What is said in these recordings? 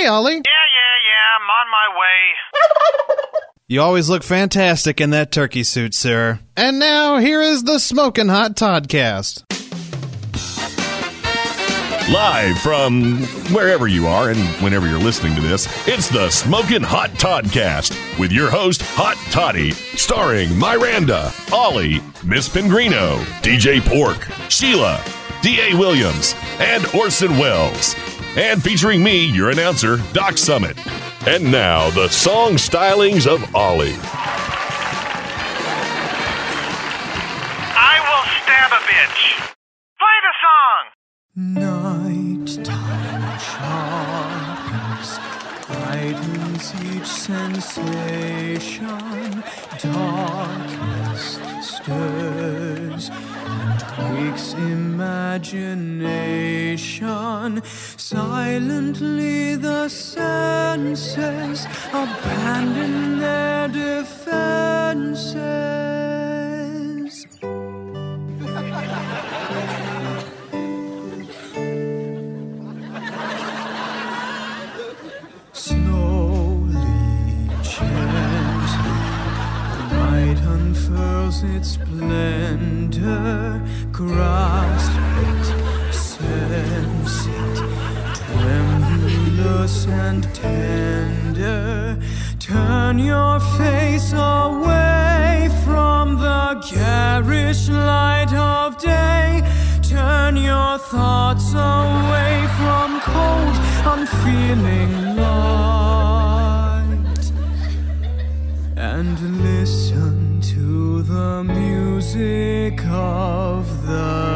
Hey, Ollie. Yeah, yeah, yeah, I'm on my way. You always look fantastic in that turkey suit, sir. And now, here is the Smoking Hot Toddcast. Live from wherever you are and whenever you're listening to this, it's the Smoking Hot Toddcast with your host, Hot Toddy, starring Miranda, Ollie, Miss Pingrino, DJ Pork, Sheila, D.A. Williams, and Orson Welles. And featuring me, your announcer, Doc Summit. And now, the song stylings of Ollie. I will stab a bitch. Play the song. Nighttime sharpens, brightens each sensation. Darkness stirs and wakes imagination. Silently the senses abandon their defenses. Unfurls its splendor. Grasp it, sense it, tremulous and tender. Turn your face away from the garish light of day. Turn your thoughts away from cold, unfeeling light and listen to the music of the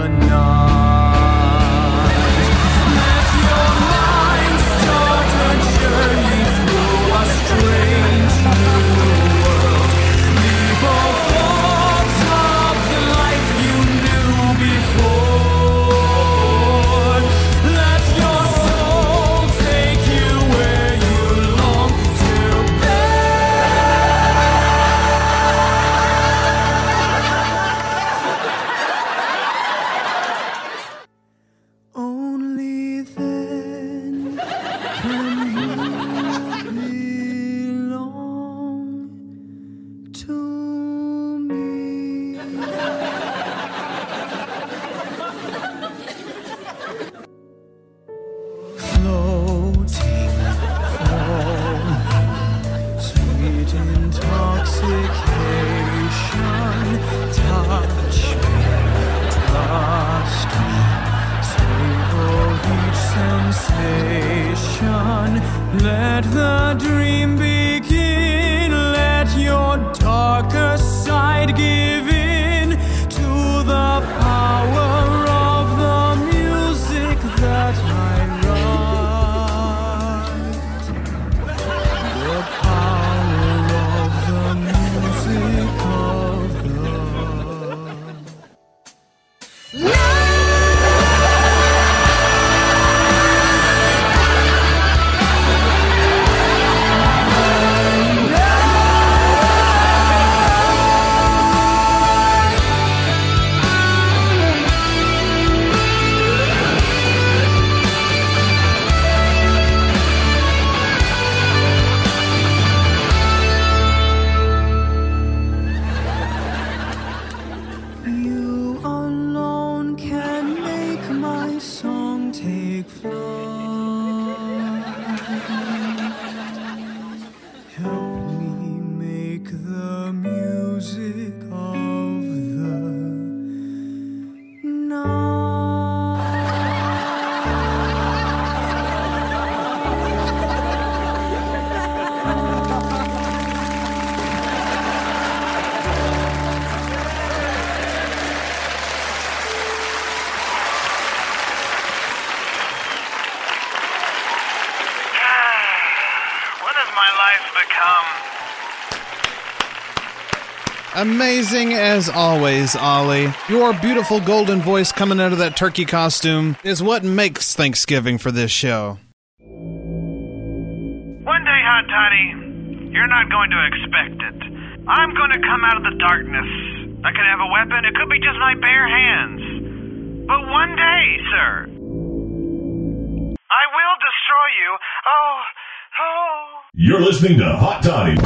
Amazing as always, Ollie. Your beautiful golden voice coming out of that turkey costume is what makes Thanksgiving for this show. One day, Hot Toddy, you're not going to expect it. I'm going to come out of the darkness. I could have a weapon. It could be just my bare hands. But one day, sir, I will destroy you. Oh, oh. You're listening to Hot Toddy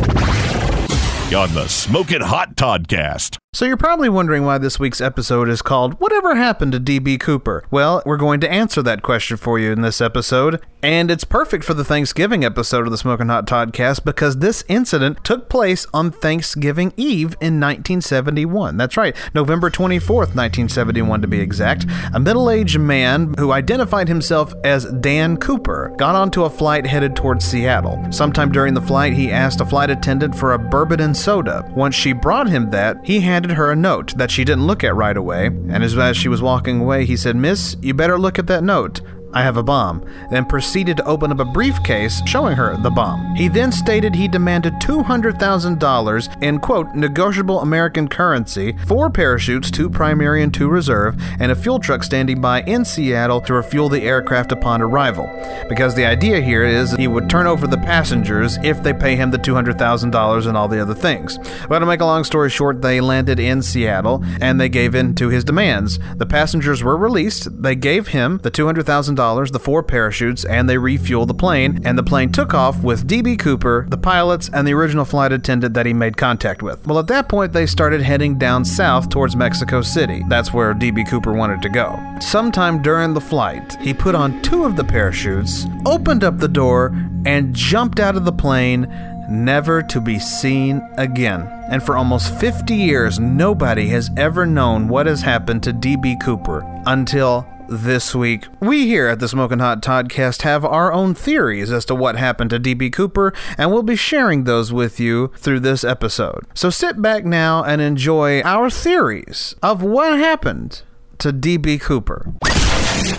on the Smoking Hot Toddcast. So you're probably wondering why this week's episode is called Whatever Happened to DB Cooper? Well, we're going to answer that question for you in this episode, and it's perfect for the Thanksgiving episode of the Smoking Hot Toddcast because this incident took place on Thanksgiving Eve in 1971. That's right, November 24th, 1971 to be exact. A middle-aged man who identified himself as Dan Cooper got onto a flight headed towards Seattle. Sometime during the flight, he asked a flight attendant for a bourbon and soda. Once she brought him that, he handed her a note that she didn't look at right away, and as, she was walking away, he said, Miss, you better look at that note. I have a bomb, then proceeded to open up a briefcase showing her the bomb. He then stated he demanded $200,000 in, quote, negotiable American currency, four parachutes, two primary and two reserve, and a fuel truck standing by in Seattle to refuel the aircraft upon arrival. Because the idea here is he would turn over the passengers if they pay him the $200,000 and all the other things. But to make a long story short, they landed in Seattle and they gave in to his demands. The passengers were released, they gave him the $200,000 the four parachutes, and they refueled the plane, and the plane took off with DB Cooper, the pilots, and the original flight attendant that he made contact with. Well, at that point, they started heading down south towards Mexico City. That's where DB Cooper wanted to go. Sometime during the flight, he put on two of the parachutes, opened up the door, and jumped out of the plane never to be seen again. And for almost 50 years, nobody has ever known what has happened to DB Cooper until this week. We here at the Smoking Hot Toddcast have our own theories as to what happened to DB Cooper, and we'll be sharing those with you through this episode. So sit back now and enjoy our theories of what happened to DB Cooper.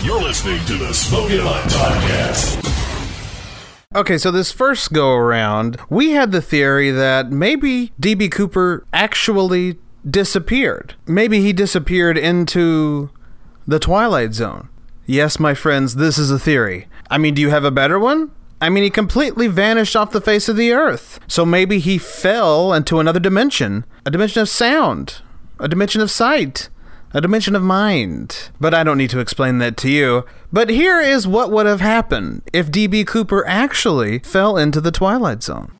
You're listening to the Smoking Hot Toddcast. Okay, so this first go around, we had the theory that maybe DB Cooper actually disappeared. Maybe he disappeared into the Twilight Zone. Yes, my friends, this is a theory. I mean, do you have a better one? I mean, he completely vanished off the face of the earth. So maybe he fell into another dimension a dimension of sound, a dimension of sight, a dimension of mind. But I don't need to explain that to you. But here is what would have happened if D.B. Cooper actually fell into the Twilight Zone.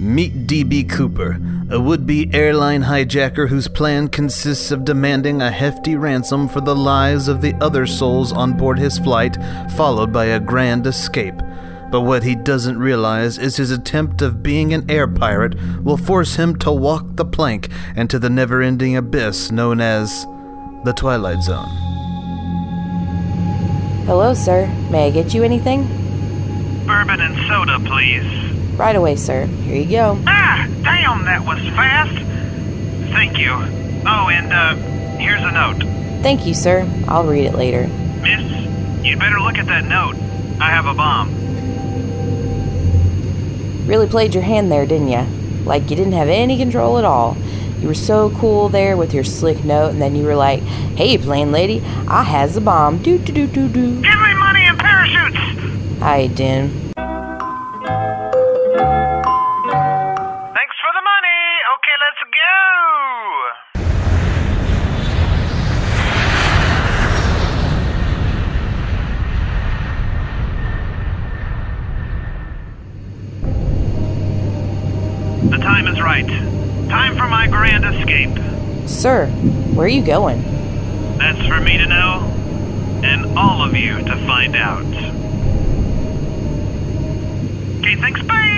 Meet D.B. Cooper, a would be airline hijacker whose plan consists of demanding a hefty ransom for the lives of the other souls on board his flight, followed by a grand escape. But what he doesn't realize is his attempt of being an air pirate will force him to walk the plank into the never ending abyss known as the Twilight Zone. Hello, sir. May I get you anything? Bourbon and soda, please. Right away, sir. Here you go. Ah, damn, that was fast. Thank you. Oh, and, uh, here's a note. Thank you, sir. I'll read it later. Miss, you'd better look at that note. I have a bomb. Really played your hand there, didn't ya? Like you didn't have any control at all. You were so cool there with your slick note, and then you were like, "Hey, plain lady, I has a bomb." Do do do do do. Give me money and parachutes! I didn't. Time is right. Time for my grand escape. Sir, where are you going? That's for me to know, and all of you to find out. Okay, thanks, bye!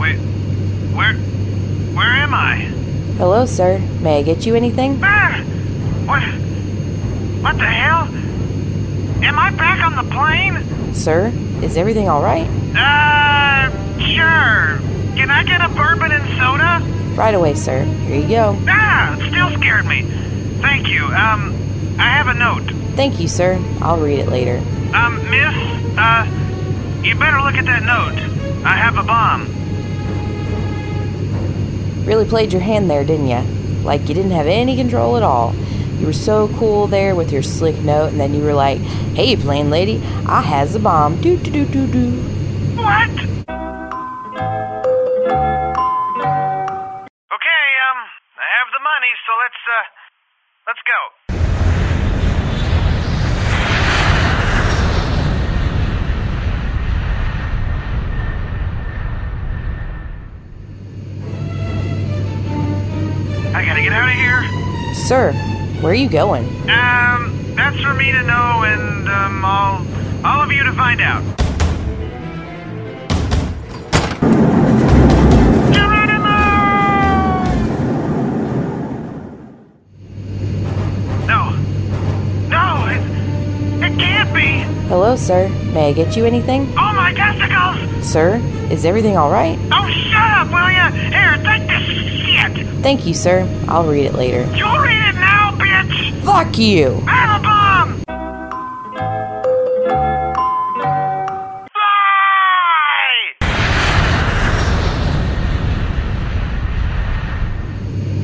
Wait, where, where am I? Hello, sir. May I get you anything? Ah! What, the hell? am I back on the plane? Sir, is everything all right? Uh, sure. Can I get a bourbon and soda? Right away, sir. Here you go. Ah, it still scared me. Thank you. Um, I have a note. Thank you, sir. I'll read it later. Um, miss, uh, you better look at that note. I have a bomb. Really played your hand there, didn't ya? Like you didn't have any control at all. You were so cool there with your slick note, and then you were like, "Hey, plain lady, I has a bomb." Do do do do do. What? Okay, um, I have the money, so let's, uh, let's go. I gotta get out of here. Sir, where are you going? Um, that's for me to know and, um, all, all of you to find out. No. No, it, it can't be. Hello, sir. May I get you anything? Oh, my testicles! Sir, is everything all right? Oh, shut up, will ya? Here, take this shit! Thank you, sir. I'll read it later. You'll read it now! Fuck you! I have a bomb! Fly!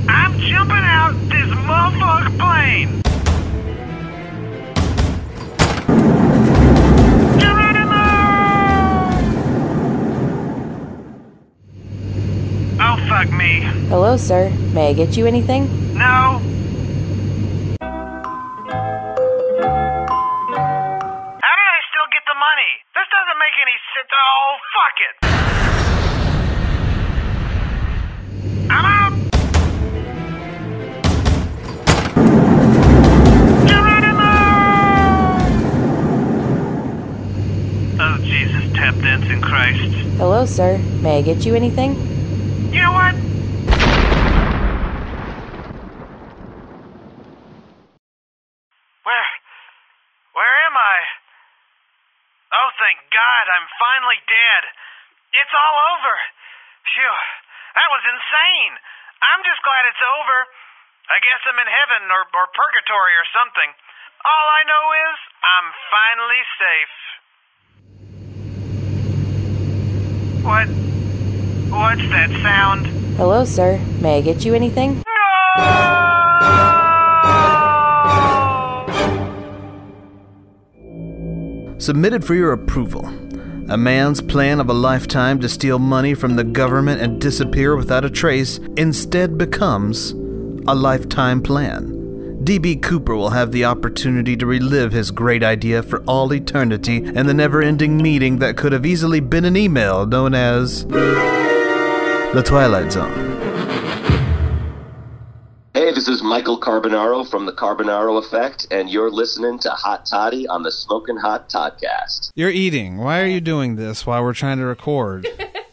I'm jumping out this motherfucker plane! Oh, fuck me. Hello, sir. May I get you anything? No. Sir. May I get you anything? You know what? Where? Where am I? Oh, thank God, I'm finally dead. It's all over. Phew, that was insane. I'm just glad it's over. I guess I'm in heaven or, or purgatory or something. All I know is I'm finally safe. What? What's that sound? Hello, sir. May I get you anything? Submitted for your approval. A man's plan of a lifetime to steal money from the government and disappear without a trace instead becomes a lifetime plan. D.B. Cooper will have the opportunity to relive his great idea for all eternity in the never ending meeting that could have easily been an email known as The Twilight Zone. Hey, this is Michael Carbonaro from the Carbonaro Effect, and you're listening to Hot Toddy on the Smoking Hot Toddcast. You're eating. Why are you doing this while we're trying to record?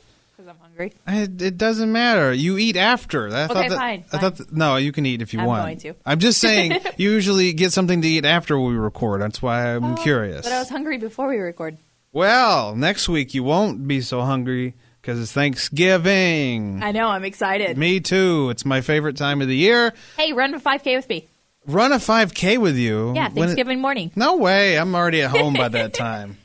It, it doesn't matter. You eat after. I Okay, that, fine, I thought that- no, you can eat if you I'm want. going to. I'm just saying. you usually get something to eat after we record. That's why I'm curious. But I was hungry before we record. well, next week you won't be so hungry because it's Thanksgiving. I know. I'm excited. Me too. It's my favorite time of the year. Hey, run a 5K with me. Run a 5K with you. Yeah, When it- Thanksgiving morning. no way. I'm already at home by that time.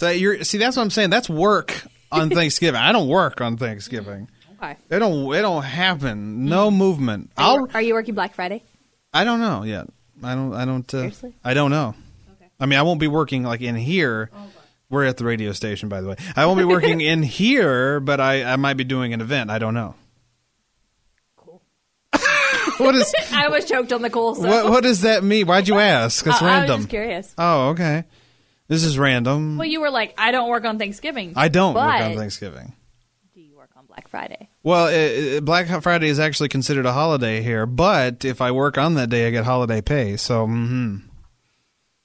So you're see. That's what I'm saying. That's work on Thanksgiving. I don't work on Thanksgiving. Okay. It don't. It don't happen. No movement. Are you, I'll. are you working Black Friday? I don't know yet. I don't. I don't. Uh, Seriously? I don't know. Okay. I mean, I won't be working like in here. We're at the radio station, by the way. I won't be working in here, but I, I might be doing an event. I don't know. Cool. what is I was choked on the cool. So. what? What does that mean? Why'd you ask? It's random. I was just curious. oh, okay. This is random. Well, you were like, I don't work on Thanksgiving. I don't work on Thanksgiving. Do you work on Black Friday? Well, uh, uh, Black Friday is actually considered a holiday here, but if I work on that day, I get holiday pay. So, mm-hmm.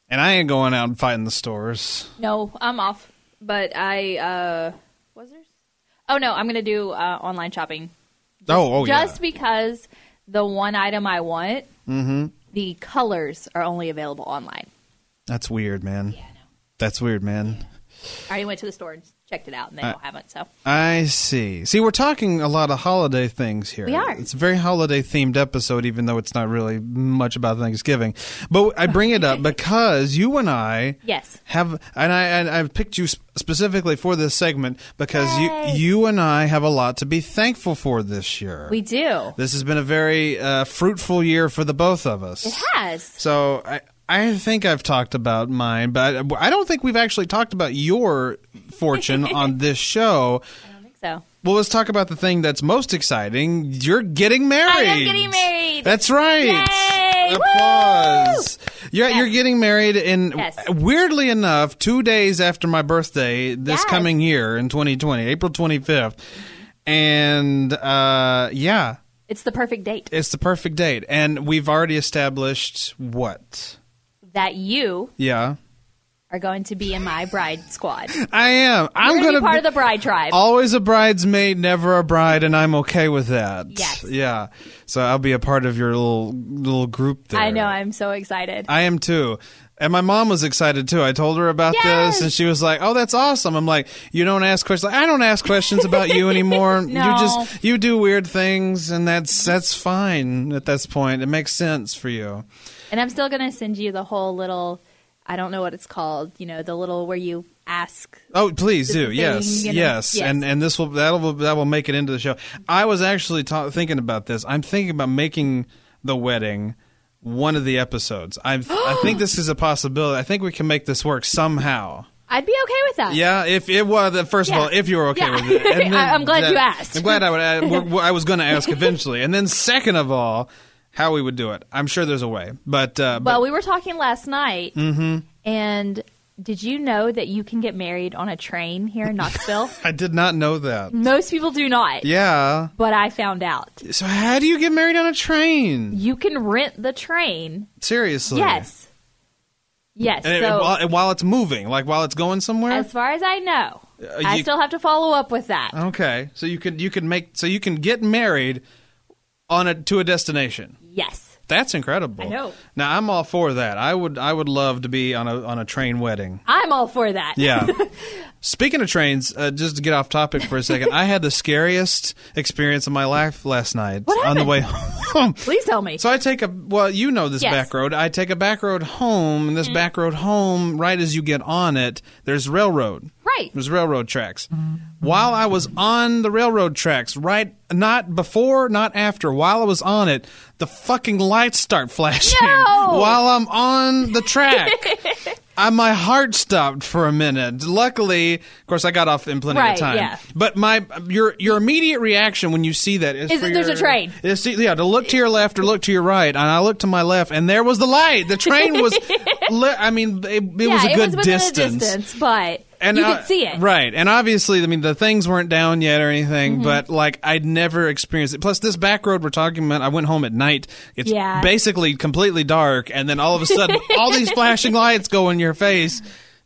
and I ain't going out and fighting the stores. No, I'm off. But I uh was there? Oh no, I'm gonna do uh, online shopping. oh, oh just yeah. because the one item I want, Mm-hmm. the colors are only available online. That's weird, man. That's weird, man. I already went to the store and checked it out, and they Uh, don't have it. So I see. See, we're talking a lot of holiday things here. We are. It's a very holiday themed episode, even though it's not really much about Thanksgiving. But I bring it up because you and I yes, have, and I and I've picked you specifically for this segment because Yay. you you and I have a lot to be thankful for this year. we do. this has been a very uh, fruitful year for the both of us. It has. So I, I think I've talked about mine, but I don't think we've actually talked about your fortune on this show. I don't think so. Well, let's talk about the thing that's most exciting. You're getting married. I am getting married. That's right. Yay! Applause. You're, Yes. you're getting married in, Yes. weirdly enough, two days after my birthday this Yes. coming year in 2020, April 25th. And, uh, yeah, It's the perfect date it's the perfect date. And we've already established what? That you Yeah. are going to be in my bride squad. I am. I'm gonna going be part of the bride tribe. Always a bridesmaid, never a bride, and I'm okay with that. Yes. Yeah. So I'll be a part of your little little group there. I know. I'm so excited. I am too. And my mom was excited too. I told her about Yes. this, and she was like, "Oh, that's awesome." I'm like, "You don't ask questions. I don't ask questions about you anymore. You just you do weird things, and that's that's fine at this point. It makes sense for you." And I'm still going to send you the whole little, I don't know what it's called, you know, the little where you ask. Oh, please do. thing, Yes, you know, yes, yes. and and this will that will that will make it into the show. I was actually ta- thinking about this. I'm thinking about making the wedding one of the episodes. I I think this is a possibility. I think we can make this work somehow. I'd be okay with that. Yeah, if it was first of all, if you were okay Yeah. with it, and I- I'm glad you asked. I'm glad I would. I, I was going to ask eventually, and then second of all, how we would do it. I'm sure there's a way, but uh, Well, but we were talking last night, and did you know that you can get married on a train here in Knoxville? I did not know that. Most people do not, Yeah. but I found out. So how do you get married on a train? You can rent the train. Seriously? Yes. Yes. And it- so, while, while it's moving, like while it's going somewhere. as far as I know, I you- still have to follow up with that. okay, so you could you could make so you can get married on a to a destination. Yes. That's incredible. I know. Now I'm all for that. I would I would love to be on a on a train wedding. I'm all for that. Yeah. Speaking of trains, uh, just to get off topic for a second, I had the scariest experience of my life last night What on the way home. Please tell me. So I take a well, you know this Yes. back road. I take a back road home, and this Mm-hmm. back road home, right as you get on it, there's railroad. Right. There's railroad tracks. While I was on the railroad tracks, right, not before, not after, while I was on it, the fucking lights start flashing No! while I'm on the track. I, my heart stopped for a minute. Luckily, of course, I got off in plenty Right, of time. yeah. But my your your immediate reaction when you see that is, Is that there's a train. is yeah, to look to your left or look to your right, and I looked to my left, and there was the light. The train was. I mean, it, it yeah, was a it good was distance. a distance, but And you uh, could see it. right? And obviously, I mean, the things weren't down yet or anything, Mm-hmm. but like I'd never experienced it. Plus, this back road we're talking about, I went home at night. It's Yeah. basically completely dark, and then all of a sudden, all these flashing lights go in your face.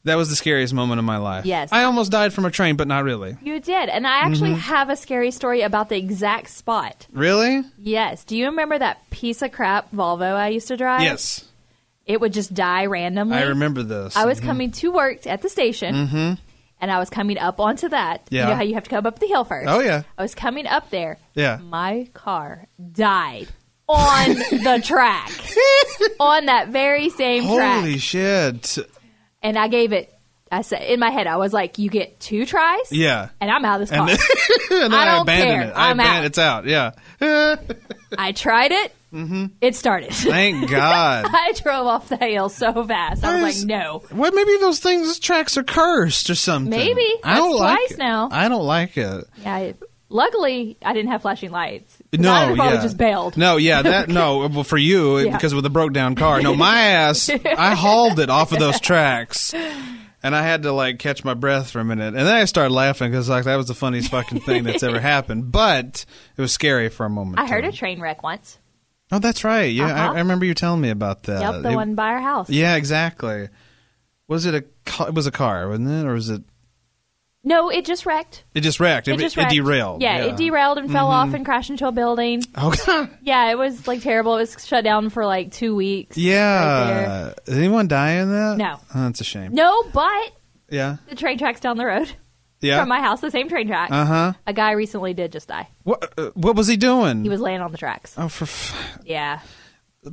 That was the scariest moment of my life. Yes. I almost died from a train, but not really. You did. And I actually Mm-hmm. have a scary story about the exact spot. Really? Yes. Do you remember that piece of crap Volvo I used to drive? Yes, It would just die randomly. I remember this. I was mm-hmm. coming to work at the station, mm-hmm. and I was coming up onto that. Yeah. You know how you have to come up the hill first? Oh, yeah. I was coming up there. Yeah. My car died on the track. on that very same track. Holy shit! And I gave it, I said, in my head, I was like, you get two tries, Yeah. and I'm out of this car. And then, and I I, don't abandoned care. it. I I'm aban- out. It's out. Yeah. I tried it. Mm-hmm. It started. Thank God. I drove off the hill so fast. I was like, no. Well, maybe those things, those tracks are cursed or something. Maybe. I don't like twice it. now. I don't like it. Yeah. I- luckily, I didn't have flashing lights. No, I probably yeah. just bailed. No, yeah, that no. Well, for you Yeah. because with a broke down car. No, my ass. I hauled it off of those tracks, and I had to like catch my breath for a minute, and then I started laughing because like that was the funniest fucking thing that's ever happened. But it was scary for a moment. I heard a train wreck once. Oh, that's right. Yeah, Uh-huh. I, I remember you telling me about that. yep, the It- one by our house. Yeah, exactly. Was it a? ca- It was a car, wasn't it, or was it? No, it just wrecked. It just wrecked. It, It just it derailed. Yeah, it derailed and fell off and crashed into a building. Okay. Yeah, it was like terrible. It was shut down for like two weeks. right Yeah. Did anyone die in that? No. Oh, that's a shame. No, but Yeah. the train tracks down the road Yeah. from my house, the same train track. Uh huh. A guy recently did just die. What? Uh, what was he doing? He was laying on the tracks. Oh, for f- Yeah.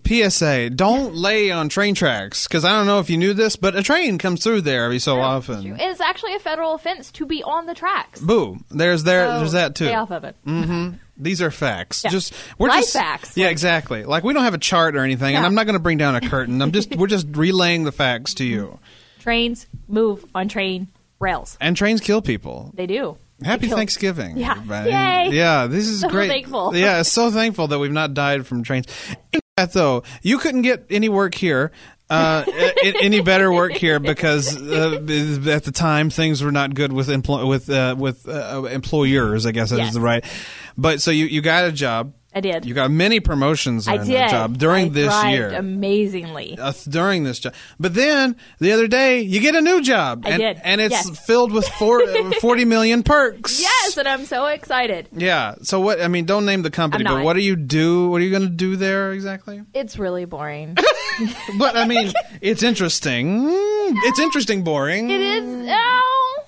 PSA: Don't lay on train tracks because I don't know if you knew this, but a train comes through there every so often. It's actually a federal offense to be on the tracks. Boo! There's there. So there's that too. Stay off of it. Mm-hmm. These are facts. Yeah. Just we're Life just facts. Yeah, Like- exactly. Like we don't have a chart or anything, and I'm not going to bring down a curtain. I'm just we're just relaying the facts to you. Trains move on train rails. And trains kill people. They do. Happy They Thanksgiving. Yeah. everybody. Yay. Yeah, this is So great. thankful. Yeah, so thankful that we've not died from trains. In fact, though, you couldn't get any work here. Uh, any better work here because uh, at the time things were not good with empl- with uh, with uh, employers. I guess that is Yes. the right. But so you you got a job. I did. You got many promotions I in did. that job during I this year. amazingly. uh, during this job. But then the other day, you get a new job, I and, did. and it's Yes. filled with four, 40 million perks. Yes, and I'm so excited. Yeah. So what? I mean, don't name the company, but what do you do? What are you going to do there exactly? It's really boring. But I mean, it's interesting. It's interesting. Boring. it is. Oh,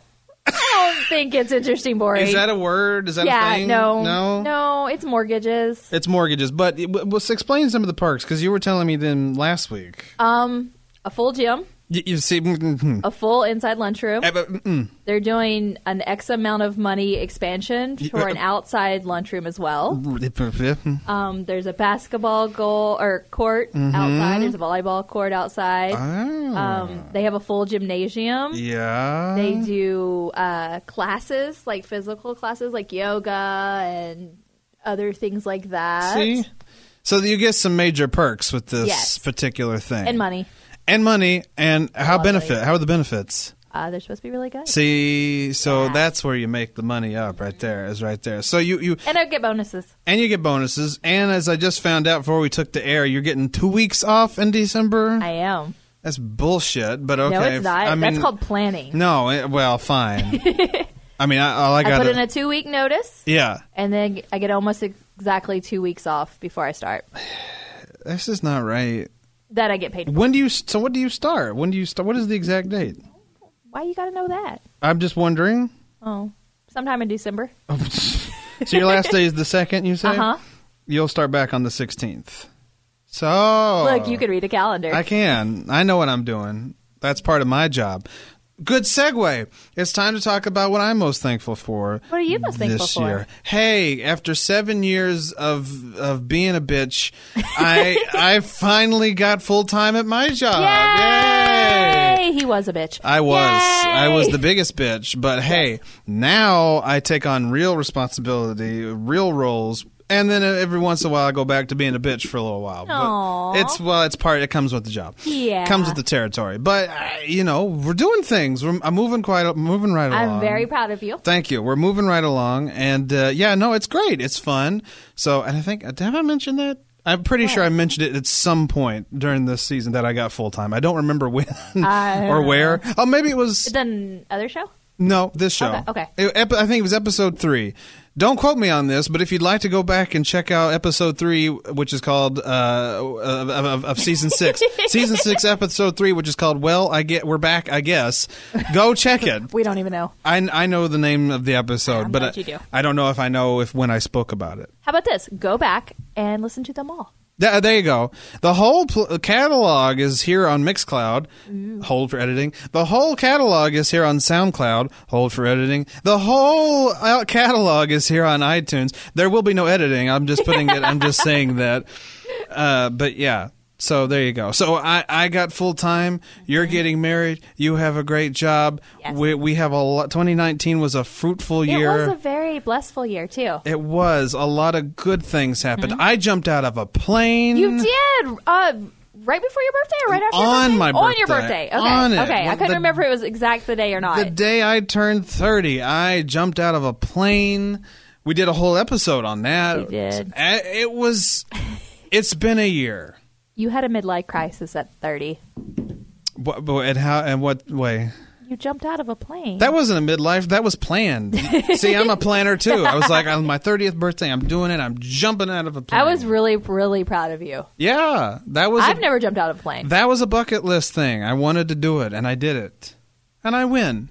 I don't think it's interesting boring. Is that a word? Is that a yeah? thing? No, No. no. It's mortgages. It's mortgages, but it- w- let's explain some of the perks because you were telling me them last week. Um, a full gym, You, you see, mm-hmm. a full inside lunchroom. Mm-mm. They're doing an X amount of money expansion for an outside lunchroom as well. Um, there's a basketball goal or court outside. There's a volleyball court outside. Mm-hmm. Ah. Um, they have a full gymnasium. yeah. They do uh, classes, like physical classes, like yoga and other things like that. See? So you get some major perks with this Yes. particular thing. And money. And money. And how of benefit? How are the benefits? Uh, they're supposed to be really good. See, so Yeah. that's where you make the money up right there, is right there. So you, you And I get bonuses. and you get bonuses. And as I just found out before we took the air, you're getting two weeks off in December. I am. that's bullshit, but okay. no, it's not. I mean, That's called planning. No, it, well, fine. I mean, I, all I I put in a two week notice, Yeah. and then I get almost exactly two weeks off before I start. This is not right. That I get paid. For. When do you, so what do you start? When do you start? What is the exact date? Why you got to know that? I'm just wondering. Oh, sometime in December. So your last day is the second, you say? Uh huh. You'll start back on the 16th. So Look, you can read a calendar. I can. I know what I'm doing. That's part of my job. Good segue. It's time to talk about what I'm most thankful for. What are you most thankful this for? year? Hey, after seven years of of being a bitch, I I finally got full time at my job. Yay! He was a bitch. I was. I was the biggest bitch. But hey, now I take on real responsibility, real roles. And then every once in a while, I go back to being a bitch for a little while. But Aw. it's well, it's part. It comes with the job. Yeah. comes with the territory. But uh, you know, we're doing things. We're, I'm moving quite, moving right along. I'm very proud of you. Thank you. We're moving right along, and uh, yeah, no, it's great. It's fun. So, and I think have I mentioned that? I'm pretty sure I mentioned it at some point during this season that I got full time. I don't remember when or where. Oh, maybe it was Then other show. No this show. Okay, okay. It- ep- I think it was episode three. Don't quote me on this, but if you'd like to go back and check out episode three, which is called uh, of, of, of season six, season six, episode three, which is called "Well, I get we're back, I guess." Go check it. We don't even know. I, I know the name of the episode, I'm but glad I, you do. I don't know if I know if when I spoke about it. How about this? Go back and listen to them all. Th- there you go. The whole pl- catalog is here on Mixcloud. Hold for editing. The whole catalog is here on SoundCloud. Hold for editing. The whole uh, catalog is here on iTunes. There will be no editing. I'm just putting it. I'm just saying that. Uh, but yeah. So there you go. So I, I got full time. You're getting married. You have a great job. Yes. We we have a lot. 2019 was a fruitful year. It was a very blissful year too. It was. A lot of good things happened. I jumped out of a plane. Mm-hmm. You did. Uh, right before your birthday or right after your On birthday? my On your birthday. birthday. Okay. On it. Okay. I couldn't the- remember if it was exact the day or not. The day I turned 30, I jumped out of a plane. We did a whole episode on that. We did. It was. It's been a year. You had a midlife crisis at 30. What, but and how and what way? You You jumped out of a plane. That wasn't a midlife. That was planned. See, I'm a planner too. I was like, on my 30th birthday, I'm doing it. I'm jumping out of a plane. I was really, really proud of you. Yeah, that was. I've a, never jumped out of a plane. That was a bucket list thing. I wanted to do it, and I did it, and I win.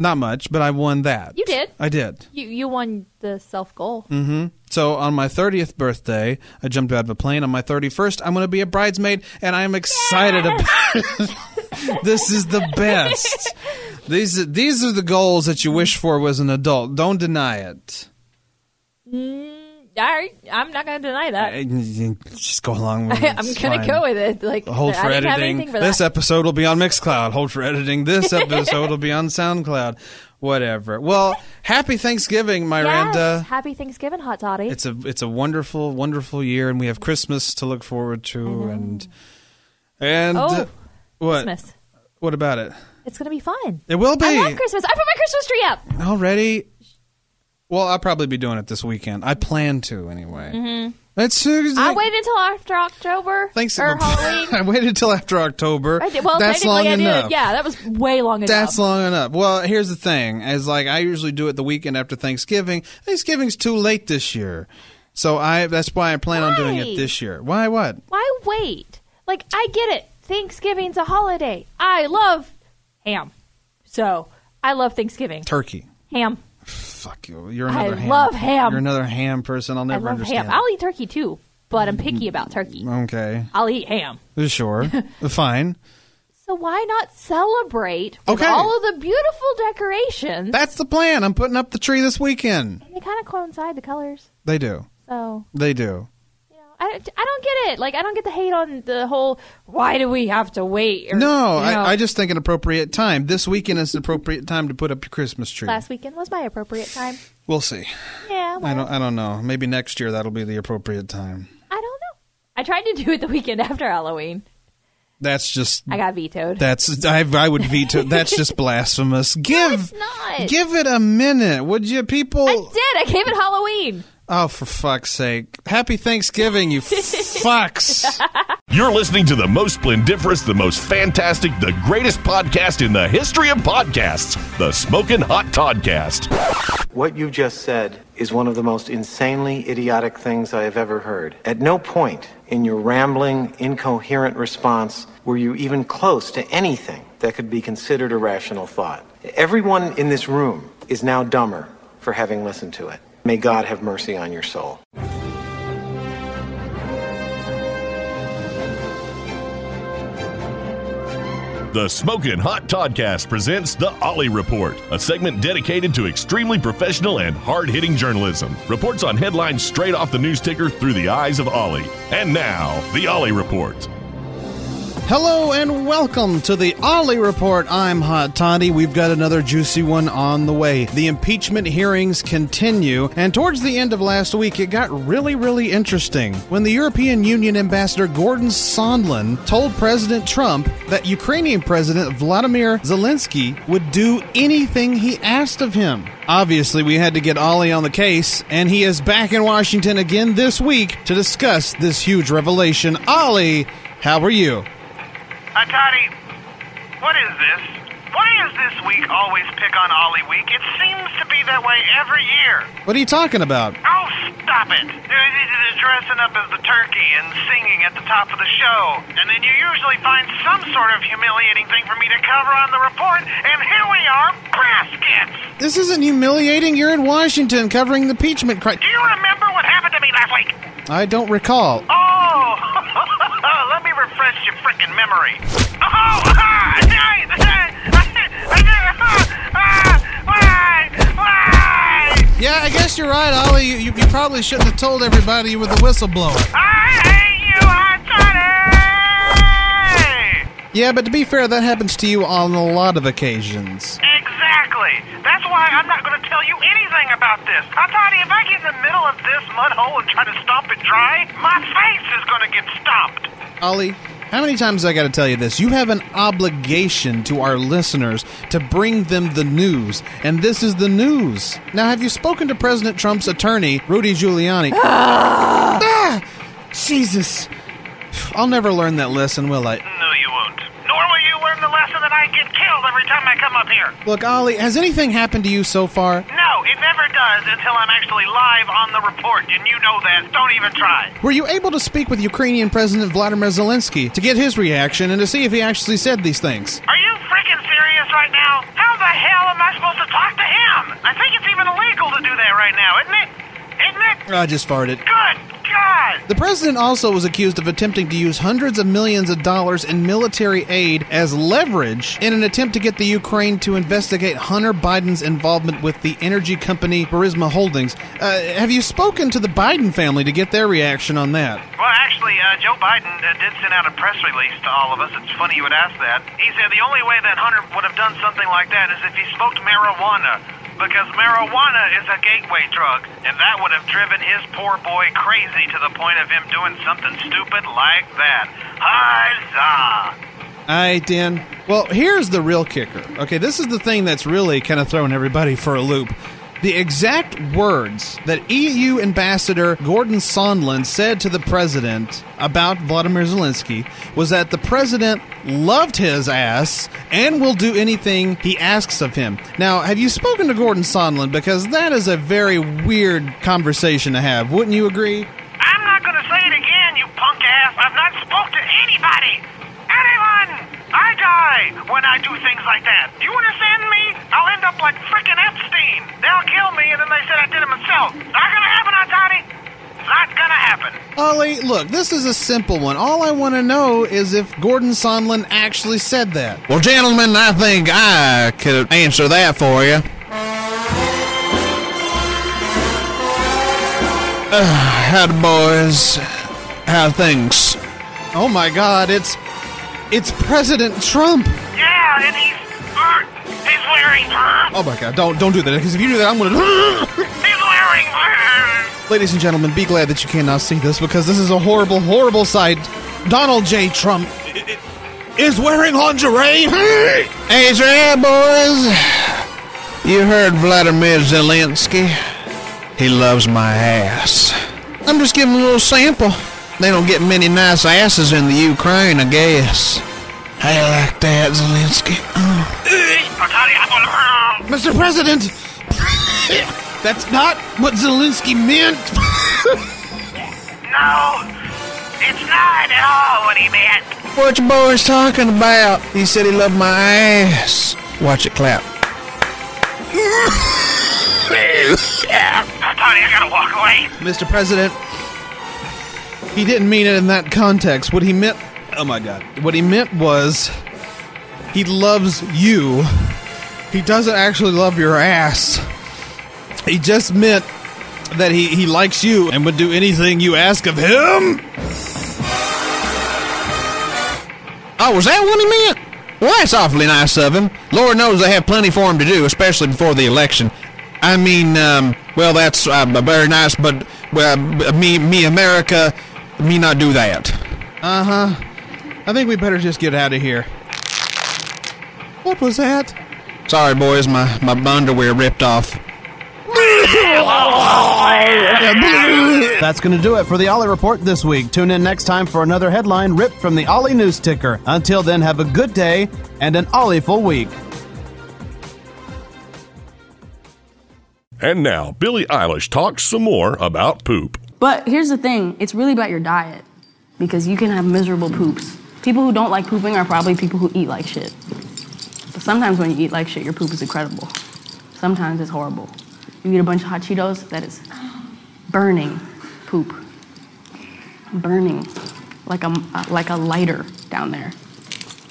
Not much, but I won that. You did. I did. you you won the self goal. Mm-hmm. So on my 30th birthday, I jumped out of a plane. On my 31st, I'm going to be a bridesmaid, and I'm excited about it. this is the best. These these are the goals that you wish for as an adult. Don't deny it. All right, I'm not going to deny that. Uh, Just go along with it. I'm going to go with it. Like Hold I for editing. for This episode will be on Mixcloud. Hold for editing. This episode will be on SoundCloud. Whatever. Well, happy Thanksgiving, Miranda. Yes. Happy Thanksgiving, hot toddy. It's a it's a wonderful wonderful year, and we have Christmas to look forward to, and and oh, uh, what Christmas. what about it? It's going to be fun. It will be I love Christmas. I put my Christmas tree up. already. Well, I'll probably be doing it this weekend. I plan to anyway. Mm-hmm. It's uh, I waited until after October Thanks. or Halloween. I waited until after October. I did, well, That's long I did. enough. Yeah, that was way long enough. That's long enough. Well, here's the thing: is like I usually do it the weekend after Thanksgiving. Thanksgiving's too late this year, so I that's why I plan on doing it this year. Why? What? Why wait? Like I get it. Thanksgiving's a holiday. I love ham. So I love Thanksgiving. Turkey. Ham. Fuck you. You're I another ham. love ham. You're another ham person. I'll never I love understand. ham. I'll eat turkey too, but I'm picky about turkey. okay. I'll eat ham. Uh, sure. Fine. So why not celebrate with Okay. all of the beautiful decorations? That's the plan. I'm putting up the tree this weekend. they kind of coincide the colors. They do. So They do. I, I don't get it. Like I don't get the hate on the whole. Why do we have to wait? Or, No, you know, I, I just think an appropriate time. This weekend is an appropriate time to put up your Christmas tree. last weekend was my appropriate time. We'll see. Yeah, well, I don't. I don't know. Maybe next year that'll be the appropriate time. I don't know. I tried to do it the weekend after Halloween. That's just. I got vetoed. That's. I, I would veto. That's just blasphemous. Give. it's not. Give it a minute, would you, people? I did. I gave it Halloween. Oh, for fuck's sake! Happy Thanksgiving, you fucks! You're listening to the most splendiferous, the most fantastic, the greatest podcast in the history of podcasts, the Smoking Hot Toddcast. What you just said is one of the most insanely idiotic things I have ever heard. At no point in your rambling, incoherent response were you even close to anything that could be considered a rational thought. Everyone in this room is now dumber for having listened to it. May God have mercy on your soul. The Smoking Hot Toddcast presents The Ollie Report, a segment dedicated to extremely professional and hard hitting journalism. Reports on headlines straight off the news ticker through the eyes of Ollie. And now, The Ollie Report. Hello and welcome to the Ollie Report. I'm Hot Toddy. We've got another juicy one on the way. The impeachment hearings continue, and towards the end of last week, it got really, really interesting when the European Union Ambassador Gordon Sondland told President Trump that Ukrainian President Vladimir Zelensky would do anything he asked of him. Obviously, we had to get Ollie on the case, and he is back in Washington again this week to discuss this huge revelation. Ollie, how are you? Uh, what is this? Why is this week always pick on Ollie week? It seems to be that way every year. What are you talking about? Oh, stop it. You're dressing up as the turkey and singing at the top of the show. And then you usually find some sort of humiliating thing for me to cover on the report, and here we are, baskets. This isn't humiliating. You're in Washington covering the impeachment cri- Do you remember what happened to me last week? I don't recall. Oh, let me refresh your freaking memory. Oh, ah? Yeah, I guess you're right, Ollie. You, you, you probably shouldn't have told everybody you were the whistleblower. I hate you, Hot Toddy! Yeah, but to be fair, that happens to you on a lot of occasions. Exactly. That's why I'm not going to tell you anything about this. Hot Toddy, if I get in the middle of this mud hole and try to stomp it dry, my face is going to get stomped. Ollie, how many times I got to tell you this? You have an obligation to our listeners to bring them the news, and this is the news. Now, have you spoken to President Trump's attorney, Rudy Giuliani? ah! Jesus. I'll never learn that lesson, will I? No, you won't. Nor will you learn the lesson that I get killed every every time I come up here. Look, Ollie, has anything happened to you so far? No, it never does until I'm actually live on the report, and you know that. Don't even try. Were you able to speak with Ukrainian President Vladimir Zelensky to get his reaction and to see if he actually said these things? Are you freaking serious right now? How the hell am I supposed to talk to him? I think it's even illegal to do that right now, isn't it? It? I just farted. Good God! The president also was accused of attempting to use hundreds of millions of dollars in military aid as leverage in an attempt to get the Ukraine to investigate Hunter Biden's involvement with the energy company Burisma Holdings. Uh, have you spoken to the Biden family to get their reaction on that? Well, actually, uh, Joe Biden uh, did send out a press release to all of us. It's funny you would ask that. He said the only way that Hunter would have done something like that is if he smoked marijuana. Because marijuana is a gateway drug, and that would have driven his poor boy crazy to the point of him doing something stupid like that. Huzzah! Aye, Dan. Well, here's the real kicker. Okay, this is the thing that's really kind of throwing everybody for a loop. The exact words that EU Ambassador Gordon Sondland said to the president about Vladimir Zelensky was that the president loved his ass and will do anything he asks of him. Now, have you spoken to Gordon Sondland? Because that is a very weird conversation to have. Wouldn't you agree? I'm not gonna say it again, you punk ass. I've not spoke to anybody. Anyone! I die when I do things like that. Do you understand me? I'll end up like frickin' Epstein. They'll kill me and then they said I did it myself. Not gonna happen, Aunt Toddy. Not gonna happen. Ollie, look, this is a simple one. All I want to know is if Gordon Sondland actually said that. Well, gentlemen, I think I could answer that for you. Uh, howdy, boys. How things? Oh my God, it's it's President Trump. Yeah, and he's uh, he's wearing Oh my God, don't don't do that because if you do that, I'm gonna. he's wearing Ladies and gentlemen, be glad that you cannot see this because this is a horrible, horrible sight. Donald J. Trump i- i- is wearing lingerie. Hey, there, boys. You heard Vladimir Zelensky. He loves my ass. I'm just giving a little sample. They don't get many nice asses in the Ukraine, I guess. How you like that, Zelensky? Aunt Toddy, I'm gonna. Mr. President, that's not what Zelensky meant. No, it's not at all what he meant. What your boy's talking about? He said he loved my ass. Watch it clap. Toddy, I gotta walk away. Mr. President, he didn't mean it in that context. What he meant, oh my God, what he meant was he loves you. He doesn't actually love your ass. He just meant that he, he likes you and would do anything you ask of him. Oh, was that what he meant? Well, that's awfully nice of him. Lord knows they have plenty for him to do, especially before the election. I mean, um, well, that's uh, very nice, but me, me, America, me not do that. Uh huh. I think we better just get out of here. What was that? Sorry, boys, my, my underwear ripped off. That's going to do it for the Ollie Report this week. Tune in next time for another headline ripped from the Ollie News Ticker. Until then, have a good day and an Ollieful week. And now, Billie Eilish talks some more about poop. But here's the thing it's really about your diet because you can have miserable poops. People who don't like pooping are probably people who eat like shit. But sometimes when you eat like shit, your poop is incredible. Sometimes it's horrible. You eat a bunch of hot Cheetos, that is burning poop. Burning like a, like a lighter down there.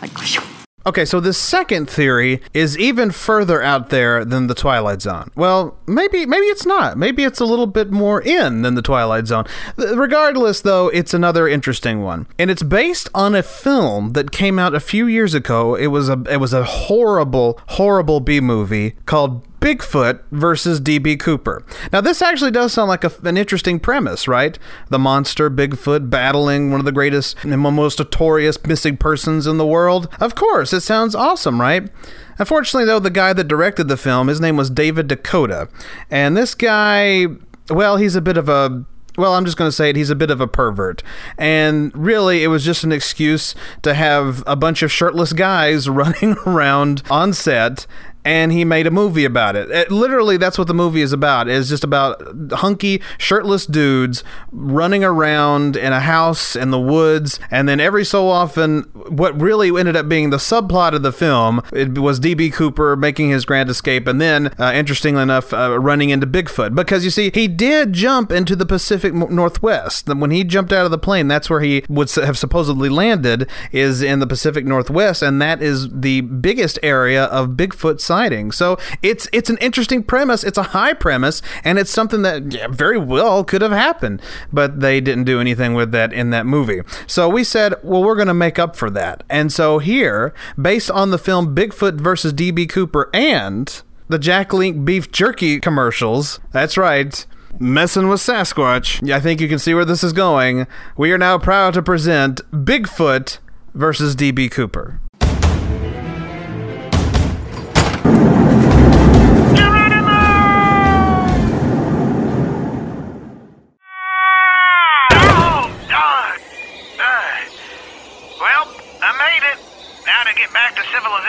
Like, Okay, so the second theory is even further out there than the Twilight Zone. Well, maybe maybe it's not. Maybe it's a little bit more in than the Twilight Zone. Regardless, though, it's another interesting one, and it's based on a film that came out a few years ago. It was a it was a horrible, horrible B movie called Bigfoot versus DB Cooper. Now, this actually does sound like a, an interesting premise, right? The monster Bigfoot battling one of the greatest and most notorious missing persons in the world. Of course, it sounds awesome, right? Unfortunately, though, the guy that directed the film, his name was David DeCoteau. And this guy, well, he's a bit of a well, I'm just going to say it, he's a bit of a pervert. And really, it was just an excuse to have a bunch of shirtless guys running around on set. And he made a movie about it. It- Literally, that's what the movie is about. It's just about hunky, shirtless dudes running around in a house in the woods. And then every so often, what really ended up being the subplot of the film, it was DB Cooper making his grand escape, and then, uh, interestingly enough, uh, running into Bigfoot. Because you see, he did jump into the Pacific Northwest. When he jumped out of the plane, that's where he would have supposedly landed, is in the Pacific Northwest, and that is the biggest area of Bigfoot sighting. So it's it's an interesting premise. It's a high premise, and it's something that yeah, very well could have happened, but they didn't do anything with that in that movie. So we said, well, we're going to make up for that. And so here, based on the film Bigfoot versus DB Cooper and the Jack Link beef jerky commercials, that's right. Messing with Sasquatch. Yeah, I think you can see where this is going. We are now proud to present Bigfoot versus DB Cooper.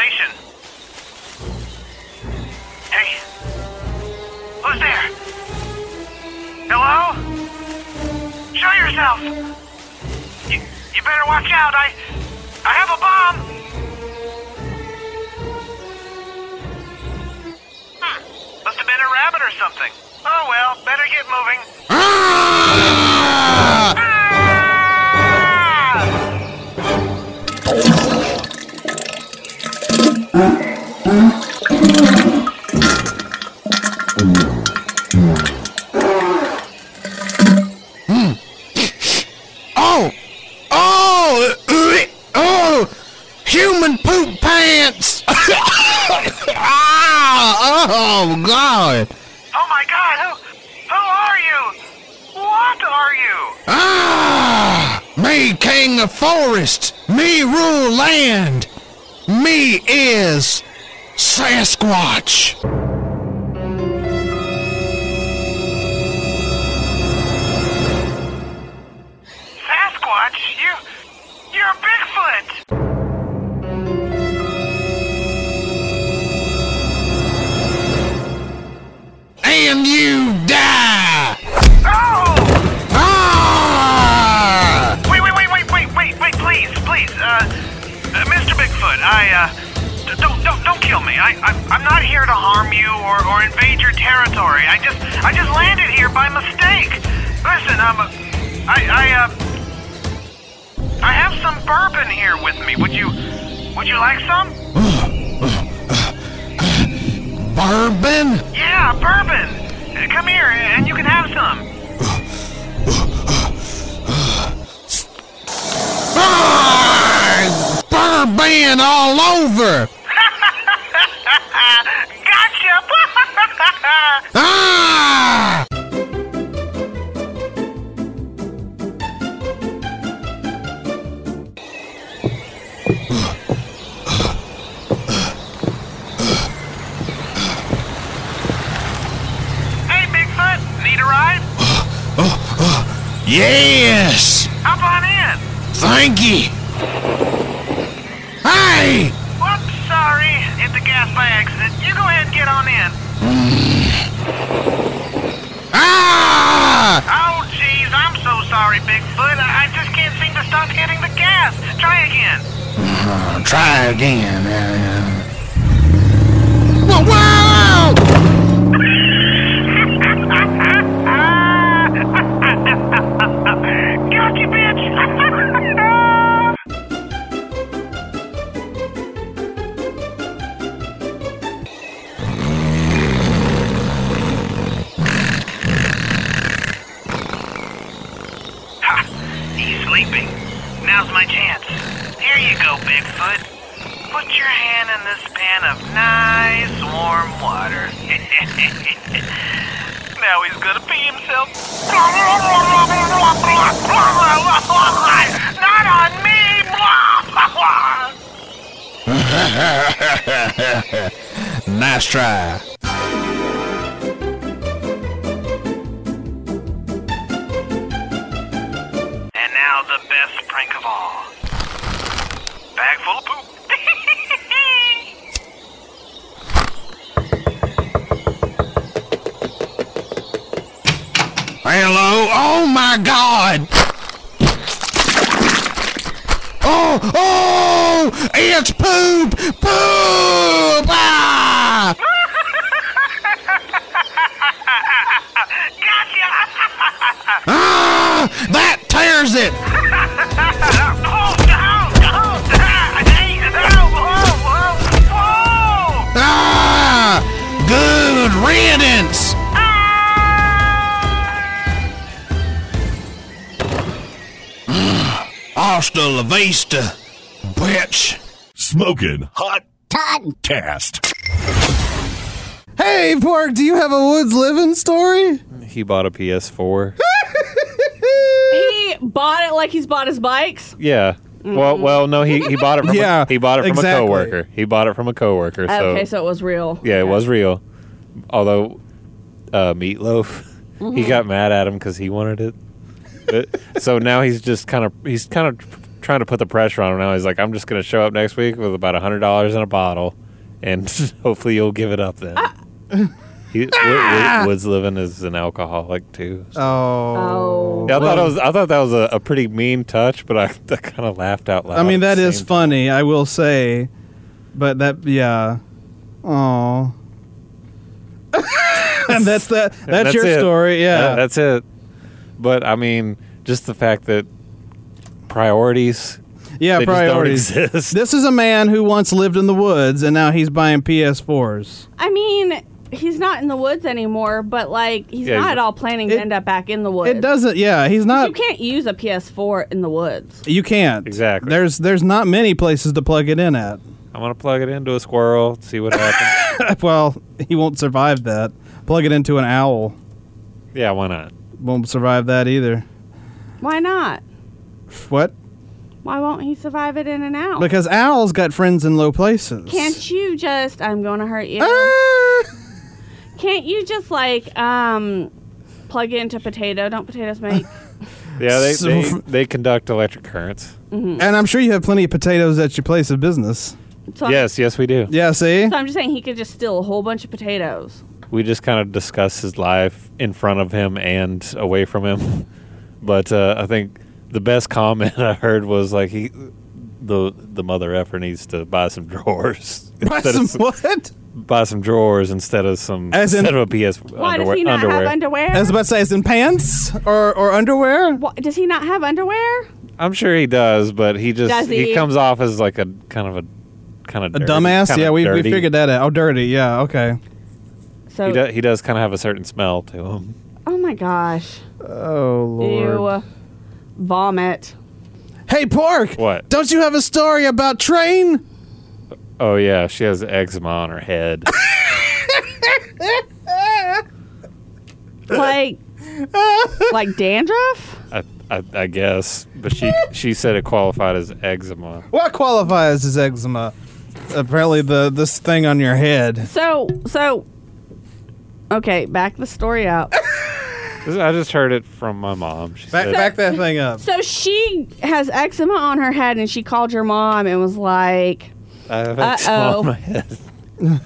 Civilization. Hey, who's there? Hello? Show yourself. You, you better watch out. I, I have a bomb. Hmm, must have been a rabbit or something. Oh well, better get moving. Human poop pants! ah! Oh, God! Oh my god, who who are you? What are you? Ah! Me, king of forest! Me rule land! Me is Sasquatch! Sasquatch? You you're Bigfoot! And you I, uh, don't, don't, don't kill me. I, I, I'm not here to harm you or, or invade your territory. I just, I just landed here by mistake. Listen, um, I, I, uh, I have some bourbon here with me. Would you, would you like some? Bourbon? Yeah, bourbon. Come here, and you can have some. Ah! Bourbon all over! gotcha! Ah! hey, Bigfoot, need a ride? Yes! Hop on in. Thank you! Hey! Whoops, sorry. Hit the gas by accident. You go ahead and get on in. Ah! Oh, jeez, I'm so sorry, Bigfoot. I I just can't seem to stop hitting the gas. Try again. Uh, try again. Uh, whoa, whoa! He's sleeping. Now's my chance. Here you go, Bigfoot. Put your hand in this pan of nice warm water. now he's gonna pee himself. Not on me! nice try. My god! Oh, oh! It's poop! Poop! Ah! gotcha! Ah! That tears it! Ah! Good riddance! Hasta la vista, bitch. Smoking Hot Toddcast. Hey, Pork, do you have a woods living story? He bought a PS4. He bought it like he's bought his bikes. yeah. Well, well, no, he, he bought it from Yeah, a, he bought it from exactly. a coworker. He bought it from a coworker. So okay, so it was real. yeah, it was real. Although uh, Meatloaf, Mm-hmm. he got mad at him because he wanted it. But, so now he's just kind of he's kind of trying to put the pressure on him. Now he's like, I'm just going to show up next week with about a hundred dollars in a bottle, and hopefully you'll give it up then. Ah. He, Wood- Wood- Woods living is an alcoholic too. Oh. Oh. Yeah, I thought it was. I thought that was a, a pretty mean touch, but I, I kind of laughed out loud. I mean, that is that the is same funny, I will say. But that, yeah. Oh. and that's that. time. That's, your it. story, yeah. That- that's it. But I mean, just the fact that priorities. yeah, they priorities. Just don't exist. This is a man who once lived in the woods and now he's buying PS4s. I mean, he's not in the woods anymore, but like he's Yeah, he's- not at all planning to It- end up back in the woods. It doesn't. Yeah, he's not. You can't use a PS4 in the woods. You can't. Exactly. There's there's not many places to plug it in at. I'm gonna plug it into a squirrel, see what happens. well, he won't survive that. Plug it into an owl. yeah, why not? Won't survive that either. Why not? What? Why won't he survive it in an hour? Because owls got friends in low places. Can't you just? I'm going to hurt you. Ah! Can't you just like um plug it into potato? Don't potatoes make? Yeah, they So- they, they conduct electric currents. And I'm sure you have plenty of potatoes at your place of business. So I'm- Yes, yes, we do. Yeah, see? So I'm just saying he could just steal a whole bunch of potatoes. We just kind of discuss his life in front of him and away from him. But uh, I think the best comment I heard was like he, the the mother effer needs to buy some drawers. Buy instead some of what? buy some drawers instead of some As in- instead of a PS Why underwear. does he not underwear. have underwear? I was about to say, is in pants or, or underwear? Wha- does he not have underwear? I'm sure he does, but he just Does he? comes off as like a kind of a kind of A dumbass? Yeah, we, we figured that out. Oh, dirty. Yeah, okay. So He does, he does kind of have a certain smell to him. oh my gosh, Oh, Lord. ew, vomit. Hey, Pork! What? Don't you have a story about Train? Oh yeah, she has eczema on her head. Like like dandruff? I, I, I guess, but she she said it qualified as eczema. What qualifies as eczema? Apparently, the this thing on your head. So so. Okay, back the story up. I just heard it from my mom. She Back, said, back that thing up. So she has eczema on her head, and she called your mom and was like, I have eczema Uh-oh. on my head.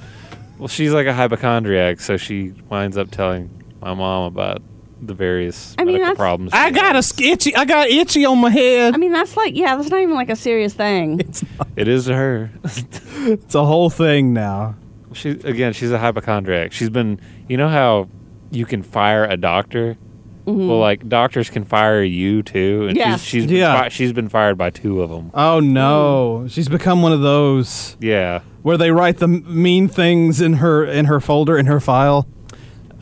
well, she's like a hypochondriac, so she winds up telling my mom about the various I mean, medical that's- problems. I got a itchy. I got itchy on my head. I mean, that's like, yeah, that's not even like a serious thing. It is to her. It's a whole thing now. She again, she's a hypochondriac. She's been, you know how you can fire a doctor. Mm-hmm. Well, like doctors can fire you too, and Yes. she's she's been, Yeah. fi- she's been fired by two of them. Oh no, she's become one of those Yeah, where they write the mean things in her in her folder in her file.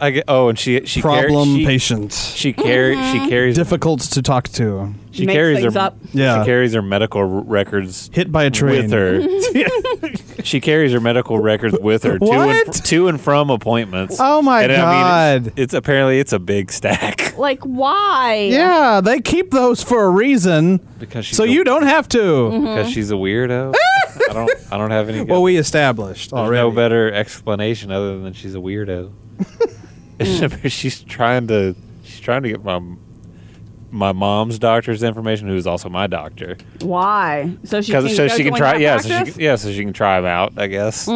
I get. Oh, and she she car- Problem she, patient, She carry she mm-hmm. carries difficult to talk to. she Makes carries her up. Yeah. she carries her medical r- records Hit by a train. with her. she carries her medical records with her to and, to and from appointments. Oh my And I mean, god. it's, it's apparently it's a big stack Like, why? yeah, they keep those for a reason, because she's so a, you don't have to. Mm-hmm. because she's a weirdo. I don't I don't have any. good- Well, we established There's already. no better explanation other than she's a weirdo. she's trying to she's trying to get my my mom's doctor's information, who's also my doctor, Why? So she can, because so go she can try. that Yeah, so she yeah, so she can try him out. I guess.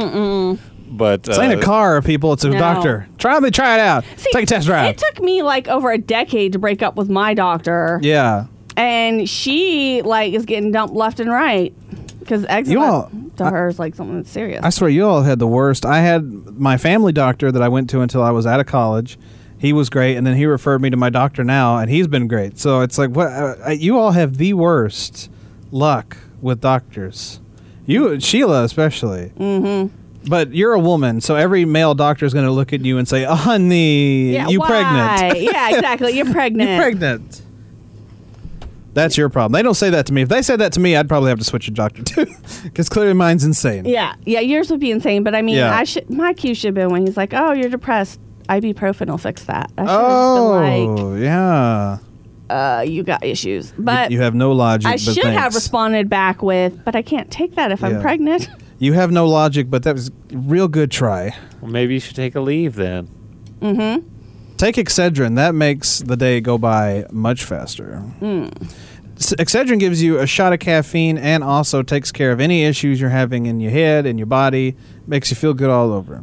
But it's ain't uh, a car, people. It's a No. doctor. Try it. Try it out. Take a test drive. It took me like over a decade to break up with my doctor. yeah. And she like is getting dumped left and right because eczema all- to her is like something that's serious. I swear, you all had the worst. I had my family doctor that I went to until I was out of college. He was great, and then he referred me to my doctor now, and he's been great. So it's like, what? Uh, you all have the worst luck with doctors. You, Sheila, especially. mm-hmm. But you're a woman, so every male doctor is going to look at you and say, oh, "Honey, Yeah, you why? pregnant? yeah, exactly. You're pregnant. you pregnant." That's your problem. They don't say that to me. If they said that to me, I'd probably have to switch a doctor too, because clearly mine's insane. Yeah, yeah. Yours would be insane, but I mean, Yeah. I should. My cue should have been when he's like, "Oh, you're depressed. Ibuprofen will fix that." I should have Oh, yeah. been like, "Uh, you got issues," but you have no logic. I but should have thanks. responded back with, "But I can't take that if Yeah. I'm pregnant." You have no logic, but that was a real good try. Well, maybe you should take a leave then. mm-hmm. Take Excedrin. That makes the day go by much faster. Mm. S- Excedrin gives you a shot of caffeine and also takes care of any issues you're having in your head and your body. Makes you feel good all over.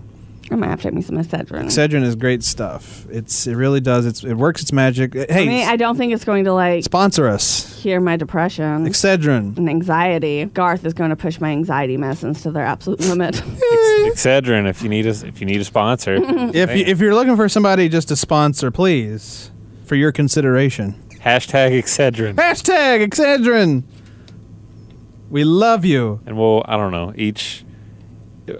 I might have to take me some Excedrin. Excedrin is great stuff. It's it really does. It's it works its magic. Uh, hey, I mean, I don't think it's going to like sponsor us. cure my depression Excedrin. and anxiety. Garth is going to push my anxiety medicines to their absolute limit. Excedrin, if you need a if you need a sponsor. If you, if you're looking for somebody just to sponsor, please, for your consideration. Hashtag Excedrin. Hashtag Excedrin. We love you. And we'll, I don't know, each,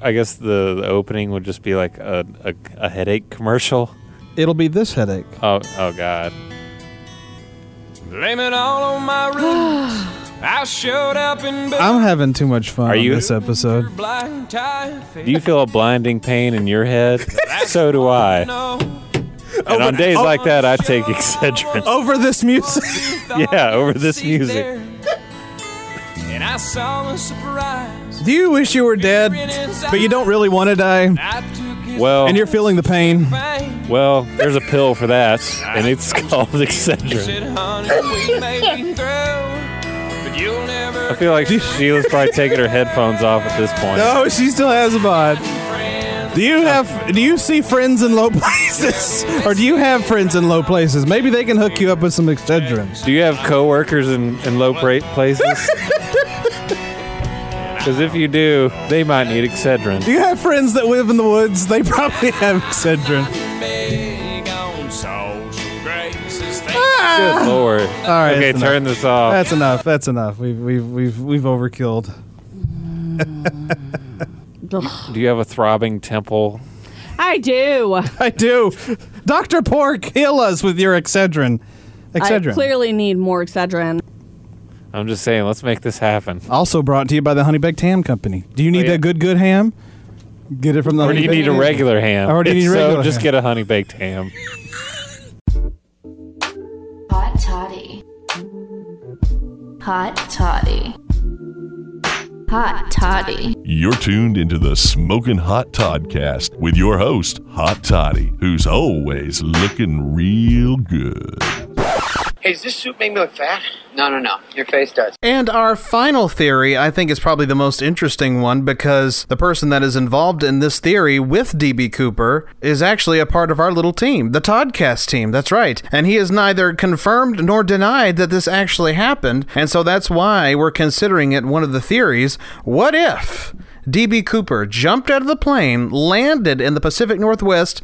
I guess the, the opening would just be like a, a, a headache commercial. It'll be this headache. Oh, oh God. Blame it all on my roots. I showed up in I'm having too much fun Are on you- this episode. blind tie. Do you feel a blinding pain in your head? so do I. And on days like that, I take Excedrin. Over this music. yeah, over this music. And I saw a surprise. Do you wish you were dead, but you don't really want to die? Well, And you're feeling the pain? well, there's a pill for that, and it's called Excedrin. Said, honey, we may be through, but you'll never. I feel like Sheila's probably taking her headphones off at this point. No, she still has them on. Do you have? Do you see friends in low places, or do you have friends in low places? Maybe they can hook you up with some Excedrin. Do you have coworkers in, in low pra- places? Because if you do, they might need Excedrin. Do you have friends that live in the woods? They probably have Excedrin. big on social graces. Good ah! lord. All right. Okay, turn enough. this off. That's enough. That's enough. We've we've we've we've overkilled. Mm. Do you have a throbbing temple? I do. I do. Doctor Pork, heal us with your Excedrin. I Excedrin. clearly need more Excedrin. I'm just saying, let's make this happen. also brought to you by the Honey Baked Ham Company. Do you need Oh, yeah. a good good ham? Get it from the. Or do Honey you need Baked a Ham. regular ham? Or do you If need so, regular just ham? get a honey baked ham. Hot toddy. Hot toddy. Hot toddy. You're tuned into the Smoking Hot Toddcast with your host, Hot Toddy, who's always looking real good. Hey, does this suit make me look fat? No, no, no. Your face does. And our final theory, I think, is probably the most interesting one because the person that is involved in this theory with DB Cooper is actually a part of our little team, the Toddcast team. That's right. And he has neither confirmed nor denied that this actually happened. And so that's why we're considering it one of the theories. What if DB Cooper jumped out of the plane, landed in the Pacific Northwest,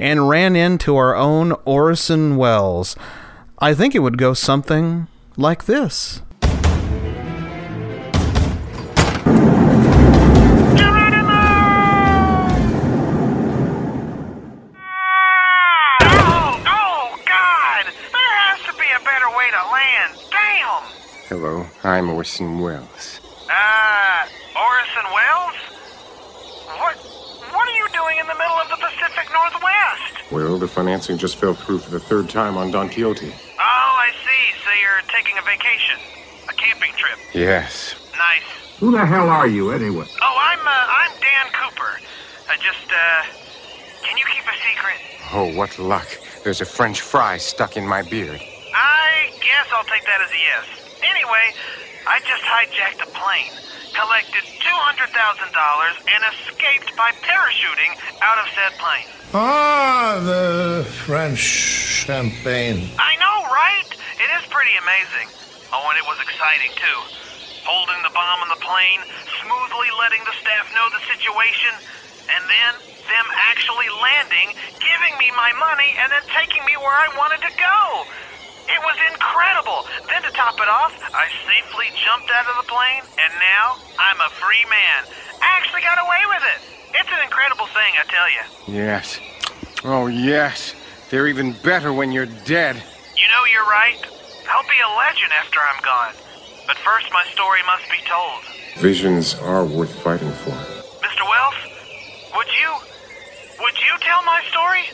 and ran into our own Orson Welles? I think it would go something like this. Oh, God! There has to be a better way to land. Damn! Hello, I'm Orson Welles. Uh, Orson Welles? What, what are you doing in the middle of the Pacific Northwest? Well, the financing just fell through for the third time on Don Quixote. Oh, I see. So you're taking a vacation. A camping trip. Yes. Nice. Who the hell are you, anyway? Oh, I'm, uh, I'm Dan Cooper. I just, uh, can you keep a secret? Oh, what luck. There's a French fry stuck in my beard. I guess I'll take that as a yes. Anyway, I just hijacked a plane. Collected $200,000, and escaped by parachuting out of said plane. Ah, the French champagne. I know, right? It is pretty amazing. Oh, and it was exciting, too. Holding the bomb on the plane, smoothly letting the staff know the situation, and then them actually landing, giving me my money, and then taking me where I wanted to go. It was incredible. Then to top it off, I safely jumped out of the plane, and now I'm a free man. I actually got away with it. It's an incredible thing, I tell you. Yes. Oh, yes. They're even better when you're dead. You know, you're right. I'll be a legend after I'm gone. But first, my story must be told. Visions are worth fighting for. Mr. Welles, would you. Would you tell my story?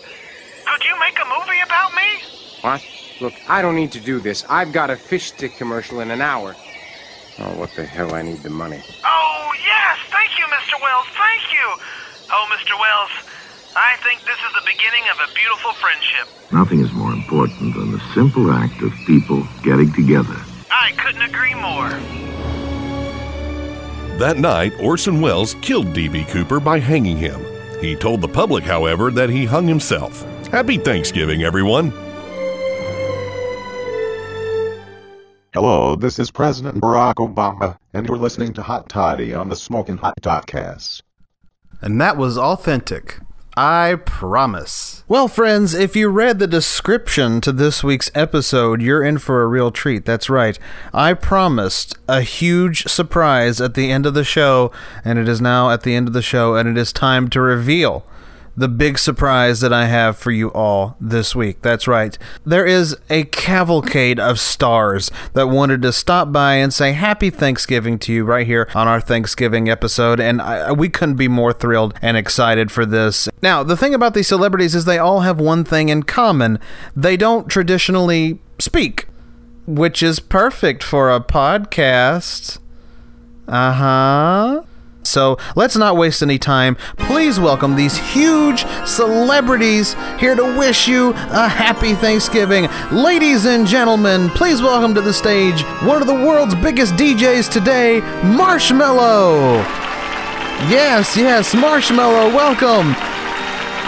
Could you make a movie about me? What? Look, I don't need to do this. I've got a fish stick commercial in an hour. Oh, what the hell? I need the money. Oh, yes! Thank you, Mr. Welles. Thank you! Oh, Mr. Welles, I think this is the beginning of a beautiful friendship. Nothing is more important than the simple act of people getting together. I couldn't agree more. That night, Orson Welles killed D.B. Cooper by hanging him. He told the public, however, that he hung himself. Happy Thanksgiving, everyone. Hello, this is President Barack Obama, and you're listening to Hot Toddy on the Smoking Hot Podcast. And that was authentic. I promise. Well, friends, if you read the description to this week's episode, you're in for a real treat. That's right. I promised a huge surprise at the end of the show, and it is now at the end of the show, and it is time to reveal the big surprise that I have for you all this week. That's right. There is a cavalcade of stars that wanted to stop by and say happy Thanksgiving to you right here on our Thanksgiving episode, and I, we couldn't be more thrilled and excited for this. Now, the thing about these celebrities is they all have one thing in common they don't traditionally speak, which is perfect for a podcast. Uh huh. So let's not waste any time. Please welcome these huge celebrities here to wish you a happy Thanksgiving. Ladies and gentlemen, please welcome to the stage one of the world's biggest DJs today, Marshmello. Yes, yes, Marshmello, welcome.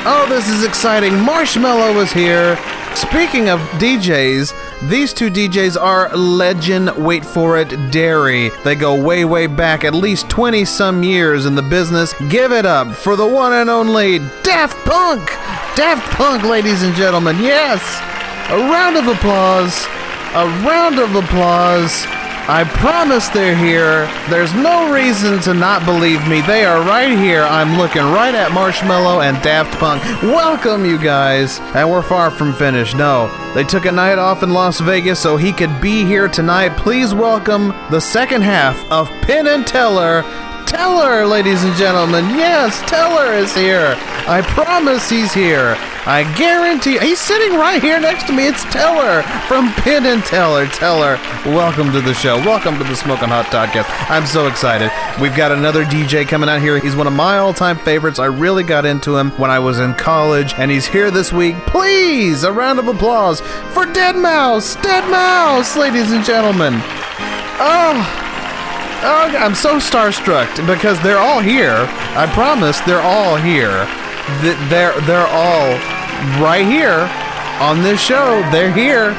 Oh, this is exciting. Marshmello is here. Speaking of DJs, these two DJs are legend, wait for it, dairy. They go way, way back, at least 20 some years in the business. Give it up for the one and only Daft Punk! Daft Punk, ladies and gentlemen, yes! A round of applause. A round of applause. I promise they're here. There's no reason to not believe me. They are right here. I'm looking right at Marshmello and Daft Punk. Welcome, you guys. And we're far from finished. No, they took a night off in Las Vegas so he could be here tonight. Please welcome the second half of Penn and Teller. Teller, ladies and gentlemen. Yes, Teller is here. I promise he's here. I guarantee he's sitting right here next to me. It's Teller from Penn and Teller. Teller, welcome to the show. Welcome to the Smoking Hot Podcast. I'm so excited. We've got another DJ coming out here. He's one of my all-time favorites. I really got into him when I was in college, and he's here this week. Please, a round of applause for Deadmau5. Dead Mouse, ladies and gentlemen. Oh. Oh, I'm so starstruck because they're all here. I promise they're all here. They're they're all right here on this show. They're here.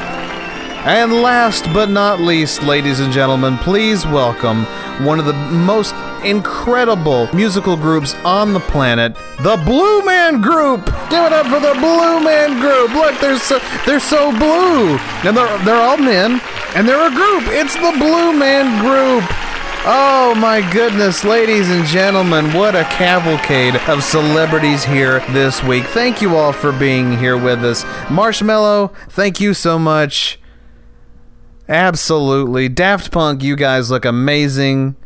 And last but not least, ladies and gentlemen, please welcome one of the most incredible musical groups on the planet, the Blue Man Group. Give it up for the Blue Man Group. Look, they're so they're so blue, and they're they're all men, and they're a group. It's the Blue Man Group. Oh my goodness, ladies and gentlemen, what a cavalcade of celebrities here this week. Thank you all for being here with us. Marshmello, thank you so much. Absolutely. Daft Punk, you guys look amazing.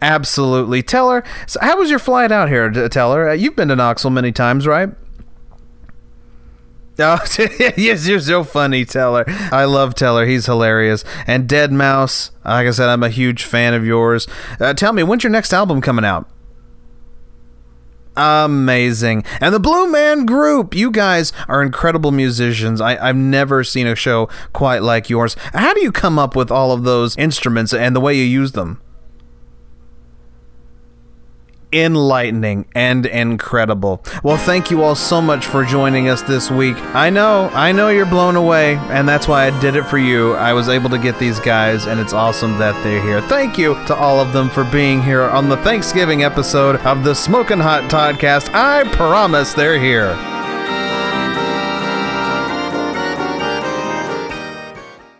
Absolutely. Teller, so how was your flight out here, Teller? You've been to Knoxville many times, right? Oh, yes, you're so funny, Teller. I love Teller. He's hilarious. And Deadmau5, like I said, I'm a huge fan of yours. Uh, tell me, when's your next album coming out? Amazing. And the Blue Man Group, you guys are incredible musicians. I, I've never seen a show quite like yours. How do you come up with all of those instruments and the way you use them? Enlightening and incredible. Well, thank you all so much for joining us this week. I know, I know you're blown away, and that's why I did it for you. I was able to get these guys, and it's awesome that they're here. Thank you to all of them for being here on the Thanksgiving episode of the Smoking Hot Podcast. I promise they're here.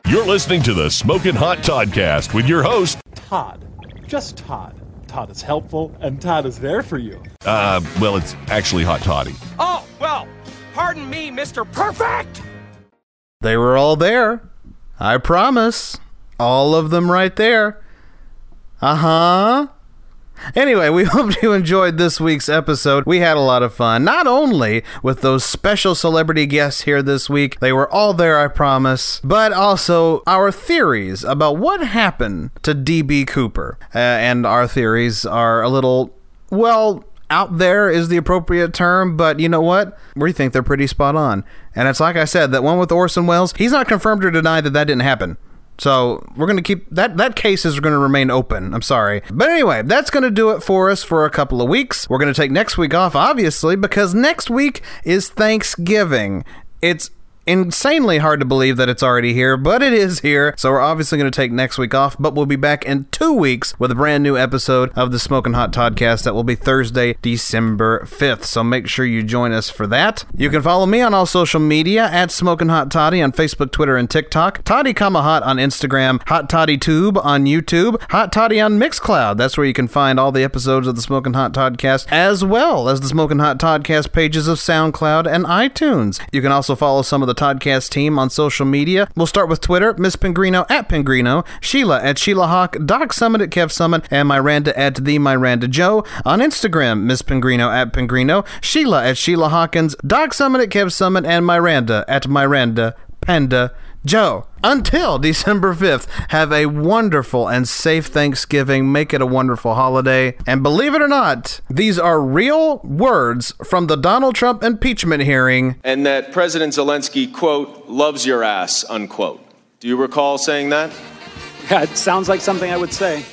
You're listening to the Smoking Hot Toddcast with your host, Todd. Just Todd. Todd is helpful, and Todd is there for you. uh, well, it's actually Hot Toddy. Oh, well, pardon me, Mr. Perfect! They were all there. I promise. All of them right there. Uh huh. Anyway, we hope you enjoyed this week's episode. We had a lot of fun, not only with those special celebrity guests here this week, they were all there, I promise, but also our theories about what happened to DB Cooper. Uh, and our theories are a little, well, out there is the appropriate term, but you know what? We think they're pretty spot on. And it's like I said, that one with Orson Welles, he's not confirmed or denied that that didn't happen. So we're going to keep that that case is going to remain open. I'm sorry, but anyway, that's going to do it for us for a couple of weeks. We're going to take next week off, obviously, because next week is Thanksgiving. It's insanely hard to believe that it's already here, but it is here. So we're obviously going to take next week off, but we'll be back in two weeks with a brand new episode of the Smoking Hot Toddcast that will be Thursday, December 5th. So make sure you join us for that. You can follow me on all social media at Smoking Hot Toddy on Facebook, Twitter, and TikTok. Toddy Kama Hot on Instagram. Hot Toddy Tube on YouTube. Hot Toddy on Mixcloud. That's where you can find all the episodes of the Smoking Hot Toddcast, as well as the Smoking Hot Toddcast pages of SoundCloud and iTunes. You can also follow some of the Toddcast team on social media. We'll start with Twitter, Miss Pingrino at Pingrino, Sheila at Sheila Hawk, Doc Summit at Kev Summit, and Miranda at the Miranda Joe. On Instagram, Miss Pingrino at Pingrino, Sheila at Sheila Hawkins, Doc Summit at Kev Summit, and Miranda at Miranda Panda Joe. Until December 5th, have a wonderful and safe Thanksgiving. Make it a wonderful holiday. And believe it or not, these are real words from the Donald Trump impeachment hearing. and that President Zelensky, quote, loves your ass, unquote. Do you recall saying that? Yeah, it sounds like something I would say.